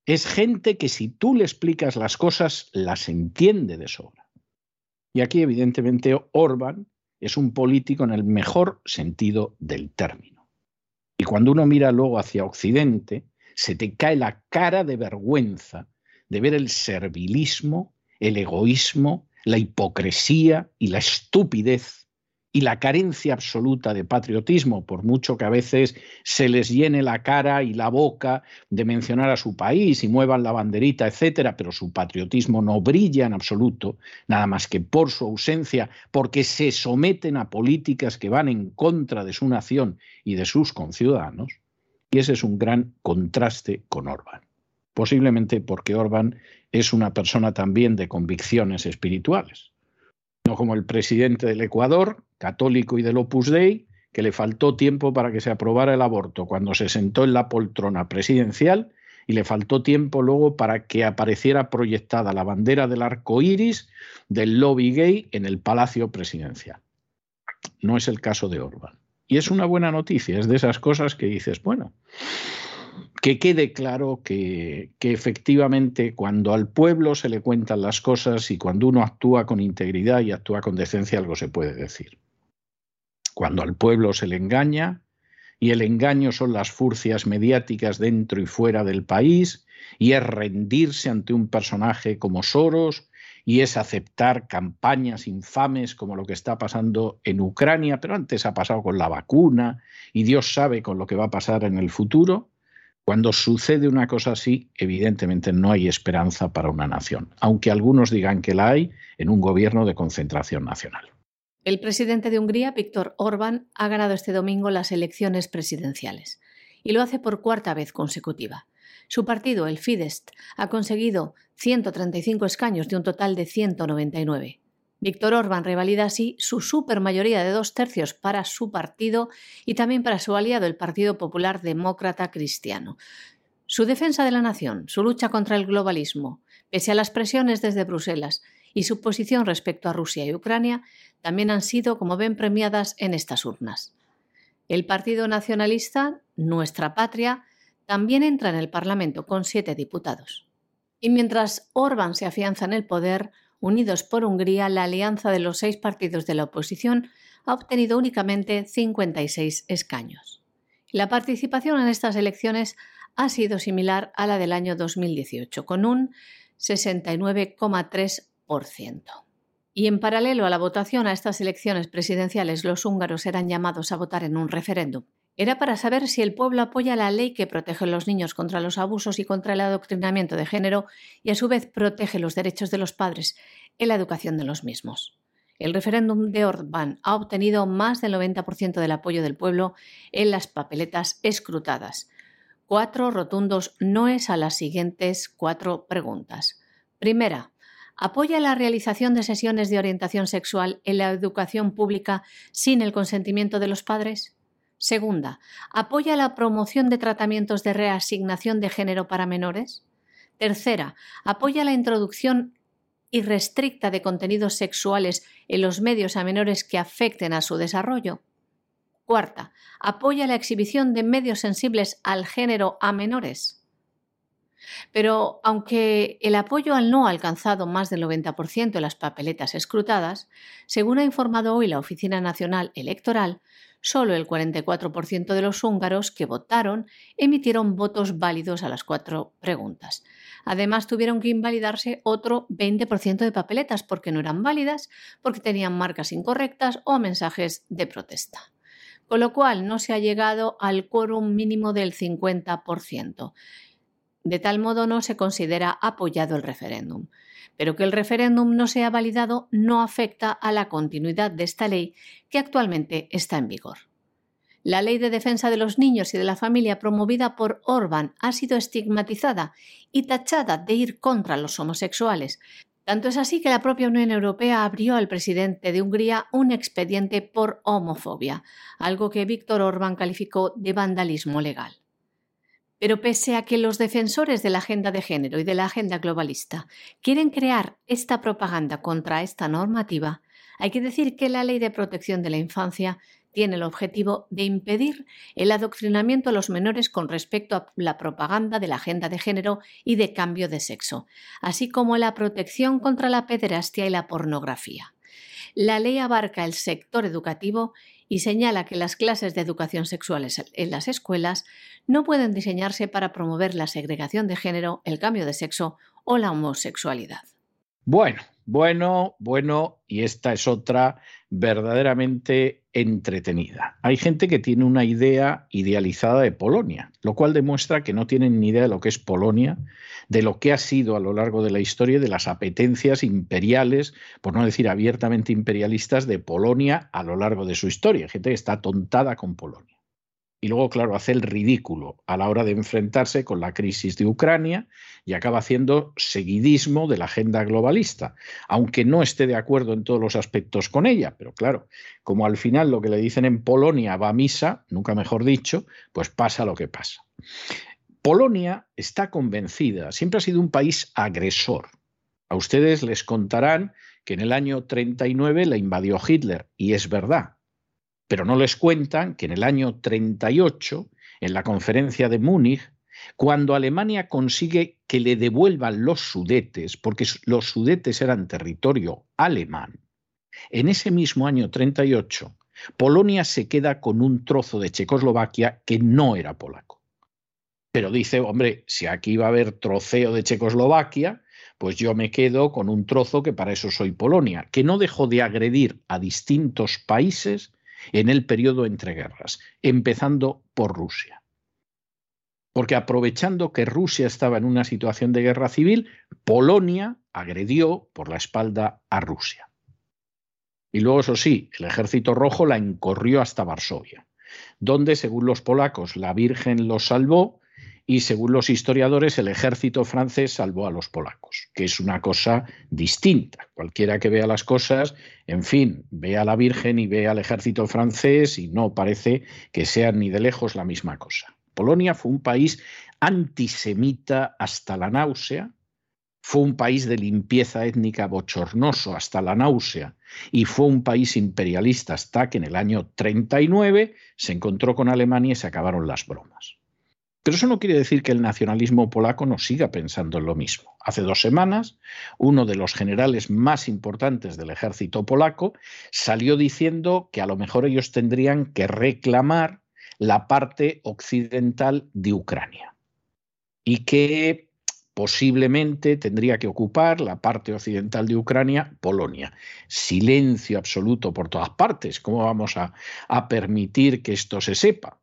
Speaker 3: Es gente que si tú le explicas las cosas, las entiende de sobra. Y aquí, evidentemente, Orban es un político en el mejor sentido del término. Y cuando uno mira luego hacia Occidente, se te cae la cara de vergüenza de ver el servilismo, el egoísmo, la hipocresía y la estupidez y la carencia absoluta de patriotismo, por mucho que a veces se les llene la cara y la boca de mencionar a su país y muevan la banderita, etcétera, pero su patriotismo no brilla en absoluto, nada más que por su ausencia, porque se someten a políticas que van en contra de su nación y de sus conciudadanos. Y ese es un gran contraste con Orbán. Posiblemente porque Orbán es una persona también de convicciones espirituales no como el presidente del Ecuador, católico y del Opus Dei, que le faltó tiempo para que se aprobara el aborto cuando se sentó en la poltrona presidencial y le faltó tiempo luego para que apareciera proyectada la bandera del arco iris del lobby gay en el palacio presidencial. No es el caso de Orban. Y es una buena noticia, es de esas cosas que dices, bueno, que quede claro que, efectivamente cuando al pueblo se le cuentan las cosas y cuando uno actúa con integridad y actúa con decencia, algo se puede decir. Cuando al pueblo se le engaña, y el engaño son las furcias mediáticas dentro y fuera del país, y es rendirse ante un personaje como Soros, y es aceptar campañas infames como lo que está pasando en Ucrania, pero antes ha pasado con la vacuna, y Dios sabe con lo que va a pasar en el futuro, cuando sucede una cosa así, evidentemente no hay esperanza para una nación, aunque algunos digan que la hay en un gobierno de concentración nacional.
Speaker 1: El presidente de Hungría, Víctor Orbán, ha ganado este domingo las elecciones presidenciales y lo hace por cuarta vez consecutiva. Su partido, el Fidesz, ha conseguido 135 escaños de un total de 199. Víctor Orbán revalida así su supermayoría de dos tercios para su partido y también para su aliado, el Partido Popular Demócrata Cristiano. Su defensa de la nación, su lucha contra el globalismo, pese a las presiones desde Bruselas, y su posición respecto a Rusia y Ucrania también han sido, como ven, premiadas en estas urnas. El Partido Nacionalista, Nuestra Patria, también entra en el Parlamento con siete diputados. Y mientras Orbán se afianza en el poder, Unidos por Hungría, la alianza de los seis partidos de la oposición ha obtenido únicamente 56 escaños. La participación en estas elecciones ha sido similar a la del año 2018, con un 69,3%. Y en paralelo a la votación a estas elecciones presidenciales, los húngaros eran llamados a votar en un referéndum era para saber si el pueblo apoya la ley que protege a los niños contra los abusos y contra el adoctrinamiento de género y a su vez protege los derechos de los padres en la educación de los mismos. El referéndum de Orbán ha obtenido más del 90% del apoyo del pueblo en las papeletas escrutadas. Cuatro rotundos no es a las siguientes cuatro preguntas. Primera, ¿apoya la realización de sesiones de orientación sexual en la educación pública sin el consentimiento de los padres? Segunda, ¿apoya la promoción de tratamientos de reasignación de género para menores? Tercera, ¿apoya la introducción irrestricta de contenidos sexuales en los medios a menores que afecten a su desarrollo? Cuarta, ¿apoya la exhibición de medios sensibles al género a menores? Pero aunque el apoyo al no ha alcanzado más del 90% en las papeletas escrutadas, según ha informado hoy la Oficina Nacional Electoral, solo el 44% de los húngaros que votaron emitieron votos válidos a las cuatro preguntas. Además, tuvieron que invalidarse otro 20% de papeletas porque no eran válidas, porque tenían marcas incorrectas o mensajes de protesta. Con lo cual, no se ha llegado al quórum mínimo del 50%. De tal modo, no se considera apoyado el referéndum pero que el referéndum no sea validado no afecta a la continuidad de esta ley que actualmente está en vigor. La ley de defensa de los niños y de la familia promovida por Orban ha sido estigmatizada y tachada de ir contra los homosexuales. Tanto es así que la propia Unión Europea abrió al presidente de Hungría un expediente por homofobia, algo que Víctor Orban calificó de vandalismo legal. Pero pese a que los defensores de la agenda de género y de la agenda globalista quieren crear esta propaganda contra esta normativa, hay que decir que la Ley de Protección de la Infancia tiene el objetivo de impedir el adoctrinamiento a los menores con respecto a la propaganda de la agenda de género y de cambio de sexo, así como la protección contra la pederastia y la pornografía. La ley abarca el sector educativo y señala que las clases de educación sexual en las escuelas no pueden diseñarse para promover la segregación de género, el cambio de sexo o la homosexualidad.
Speaker 3: Bueno, bueno, bueno, y esta es otra verdaderamente entretenida. Hay gente que tiene una idea idealizada de Polonia, lo cual demuestra que no tienen ni idea de lo que es Polonia, de lo que ha sido a lo largo de la historia, de las apetencias imperiales, por no decir abiertamente imperialistas, de Polonia a lo largo de su historia. Hay gente que está tontada con Polonia y luego, claro, hace el ridículo a la hora de enfrentarse con la crisis de Ucrania y acaba haciendo seguidismo de la agenda globalista, aunque no esté de acuerdo en todos los aspectos con ella. Pero claro, como al final lo que le dicen en Polonia va a misa, nunca mejor dicho, pues pasa lo que pasa. Polonia está convencida, siempre ha sido un país agresor. A ustedes les contarán que en el año 39 la invadió Hitler, y es verdad, pero no les cuentan que en el año 38, en la conferencia de Múnich, cuando Alemania consigue que le devuelvan los sudetes, porque los sudetes eran territorio alemán, en ese mismo año 38, Polonia se queda con un trozo de Checoslovaquia que no era polaco. Pero dice, hombre, si aquí va a haber troceo de Checoslovaquia, pues yo me quedo con un trozo que para eso soy Polonia, que no dejó de agredir a distintos países en el periodo entre guerras, empezando por Rusia. Porque aprovechando que Rusia estaba en una situación de guerra civil, Polonia agredió por la espalda a Rusia. Y luego, eso sí, el ejército rojo la encorrió hasta Varsovia, donde, según los polacos, la Virgen los salvó y según los historiadores el ejército francés salvó a los polacos, que es una cosa distinta. Cualquiera que vea las cosas, en fin, ve a la Virgen y ve al ejército francés y no parece que sean ni de lejos la misma cosa. Polonia fue un país antisemita hasta la náusea, fue un país de limpieza étnica bochornoso hasta la náusea y fue un país imperialista hasta que en el año 39 se encontró con Alemania y se acabaron las bromas. Pero eso no quiere decir que el nacionalismo polaco no siga pensando en lo mismo. Hace dos semanas, uno de los generales más importantes del ejército polaco salió diciendo que a lo mejor ellos tendrían que reclamar la parte occidental de Ucrania y que posiblemente tendría que ocupar la parte occidental de Ucrania, Polonia. Silencio absoluto por todas partes. ¿Cómo vamos a, a permitir que esto se sepa?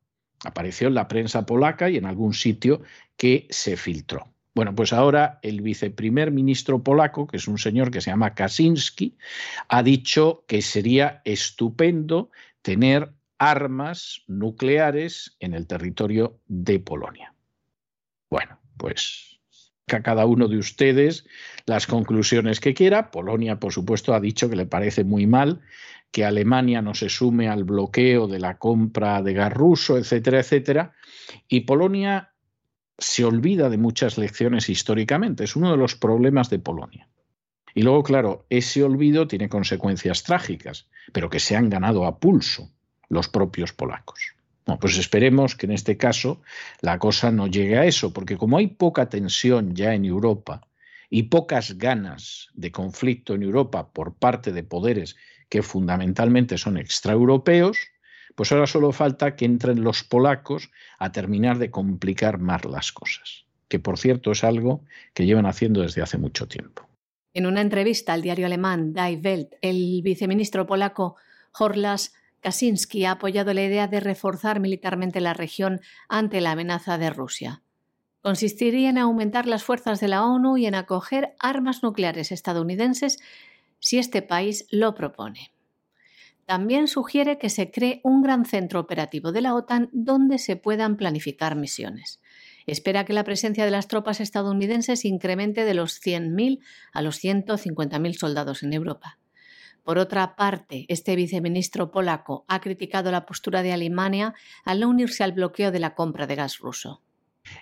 Speaker 3: Apareció en la prensa polaca y en algún sitio que se filtró. Bueno, pues ahora el viceprimer ministro polaco, que es un señor que se llama Kaczynski, ha dicho que sería estupendo tener armas nucleares en el territorio de Polonia. Bueno, pues a cada uno de ustedes las conclusiones que quiera. Polonia, por supuesto, ha dicho que le parece muy mal que Alemania no se sume al bloqueo de la compra de gas ruso, etcétera, etcétera. Y Polonia se olvida de muchas lecciones históricamente. Es uno de los problemas de Polonia. Y luego, claro, ese olvido tiene consecuencias trágicas, pero que se han ganado a pulso los propios polacos. Pues esperemos que en este caso la cosa no llegue a eso, porque como hay poca tensión ya en Europa y pocas ganas de conflicto en Europa por parte de poderes que fundamentalmente son extraeuropeos, pues ahora solo falta que entren los polacos a terminar de complicar más las cosas, que por cierto es algo que llevan haciendo desde hace mucho tiempo.
Speaker 1: En una entrevista al diario alemán Die Welt, el viceministro polaco Horlas Kaczynski ha apoyado la idea de reforzar militarmente la región ante la amenaza de Rusia. Consistiría en aumentar las fuerzas de la ONU y en acoger armas nucleares estadounidenses si este país lo propone. También sugiere que se cree un gran centro operativo de la OTAN donde se puedan planificar misiones. Espera que la presencia de las tropas estadounidenses incremente de los 100.000 a los 150.000 soldados en Europa. Por otra parte, este viceministro polaco ha criticado la postura de Alemania al no unirse al bloqueo de la compra de gas ruso.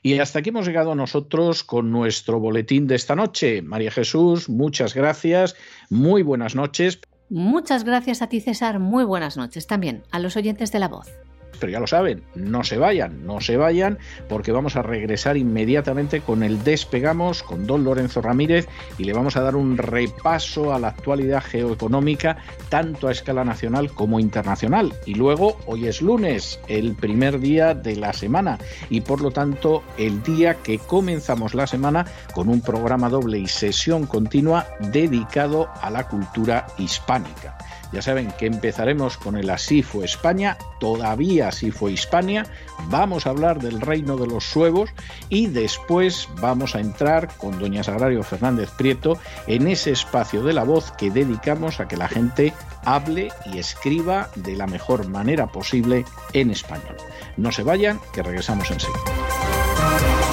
Speaker 3: Y hasta aquí hemos llegado nosotros con nuestro boletín de esta noche. María Jesús, muchas gracias, muy buenas noches.
Speaker 1: Muchas gracias a ti, César, muy buenas noches también a los oyentes de la voz
Speaker 3: pero ya lo saben, no se vayan, no se vayan, porque vamos a regresar inmediatamente con el Despegamos con don Lorenzo Ramírez y le vamos a dar un repaso a la actualidad geoeconómica, tanto a escala nacional como internacional. Y luego, hoy es lunes, el primer día de la semana, y por lo tanto, el día que comenzamos la semana con un programa doble y sesión continua dedicado a la cultura hispánica. Ya saben que empezaremos con el Así fue España, todavía así fue Hispania, vamos a hablar del reino de los suevos y después vamos a entrar con doña Sagrario Fernández Prieto en ese espacio de la voz que dedicamos a que la gente hable y escriba de la mejor manera posible en español. No se vayan, que regresamos enseguida.